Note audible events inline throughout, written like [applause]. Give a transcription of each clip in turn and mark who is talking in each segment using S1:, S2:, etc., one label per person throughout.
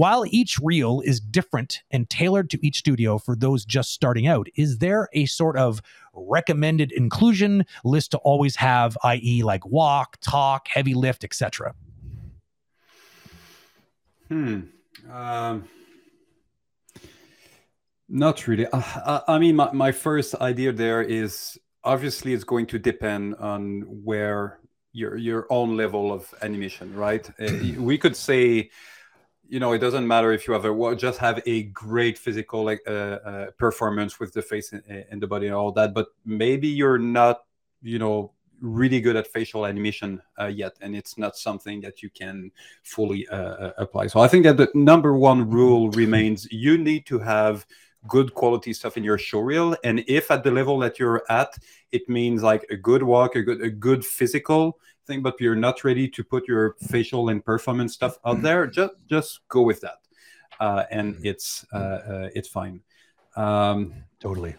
S1: while each reel is different and tailored to each studio for those just starting out, is there a sort of recommended inclusion list to always have, i.e., like walk, talk, heavy lift, etc.?
S2: Hmm. Um, not really. Uh, I mean, my, my first idea there is obviously it's going to depend on where your your own level of animation, right? Uh, we could say, you know, it doesn't matter if you have a just have a great physical like uh, uh, performance with the face and, and the body and all that, but maybe you're not, you know, really good at facial animation uh, yet, and it's not something that you can fully uh, uh apply. So I think that the number one rule remains: you need to have good quality stuff in your showreel, and if at the level that you're at, it means like a good walk, a good a good physical thing, but you're not ready to put your facial and performance stuff out there, just just go with that, uh, and it's uh, uh, it's fine.
S1: Um, totally.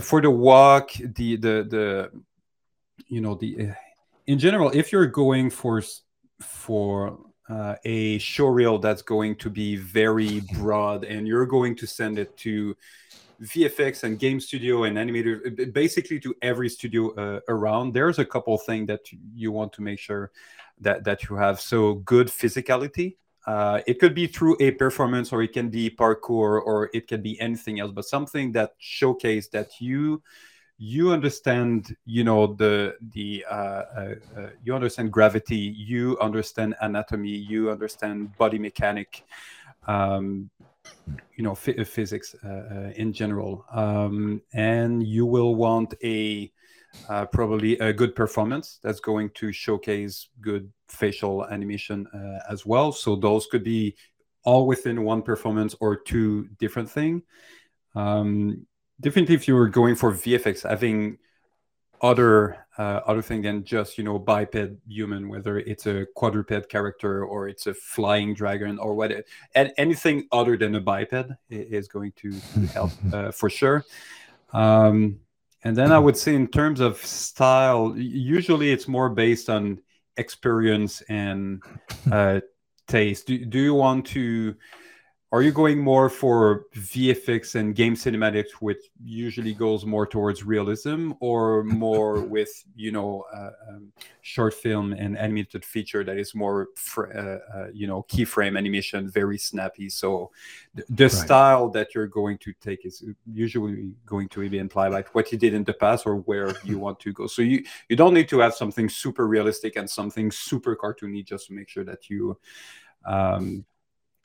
S2: for the walk the the the you know the uh, in general if you're going for for uh, a showreel that's going to be very broad and you're going to send it to VFX and game studio and animator, basically to every studio uh, around. There's a couple things that you want to make sure that that you have. So good physicality. Uh, it could be through a performance, or it can be parkour, or it can be anything else. But something that showcase that you you understand you know the the uh, uh, uh, you understand gravity you understand anatomy you understand body mechanic um, you know physics uh, uh, in general. Um, and you will want a uh, probably a good performance that's going to showcase good facial animation as well. So those could be all within one performance or two different thing. Um, definitely if you were going for VFX, having other uh, other thing than just you know biped human, whether it's a quadruped character or it's a flying dragon or what, and anything other than a biped is going to, [laughs] help uh, for sure. Um, and then I would say in terms of style, usually it's more based on experience and uh, taste. Do, do you want to are you going more for VFX and game cinematics, which usually goes more towards realism, or more [laughs] with you know uh, um, short film and animated feature that is more fr- uh, uh, you know keyframe animation, very snappy? So th- the right. style that you're going to take is usually going to be implied by what you did in the past or where you [laughs] want to go. So you you don't need to have something super realistic and something super cartoony just to make sure that you um,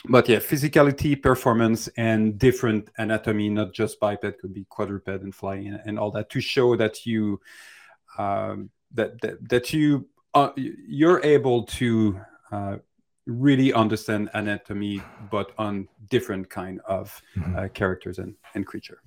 S2: but yeah, physicality, performance, and different anatomy, not just biped, could be quadruped and flying and, and all that, to show that you um, that, that that you uh, you're able to uh, really understand anatomy, but on different kind of mm-hmm. uh, characters and, and creature.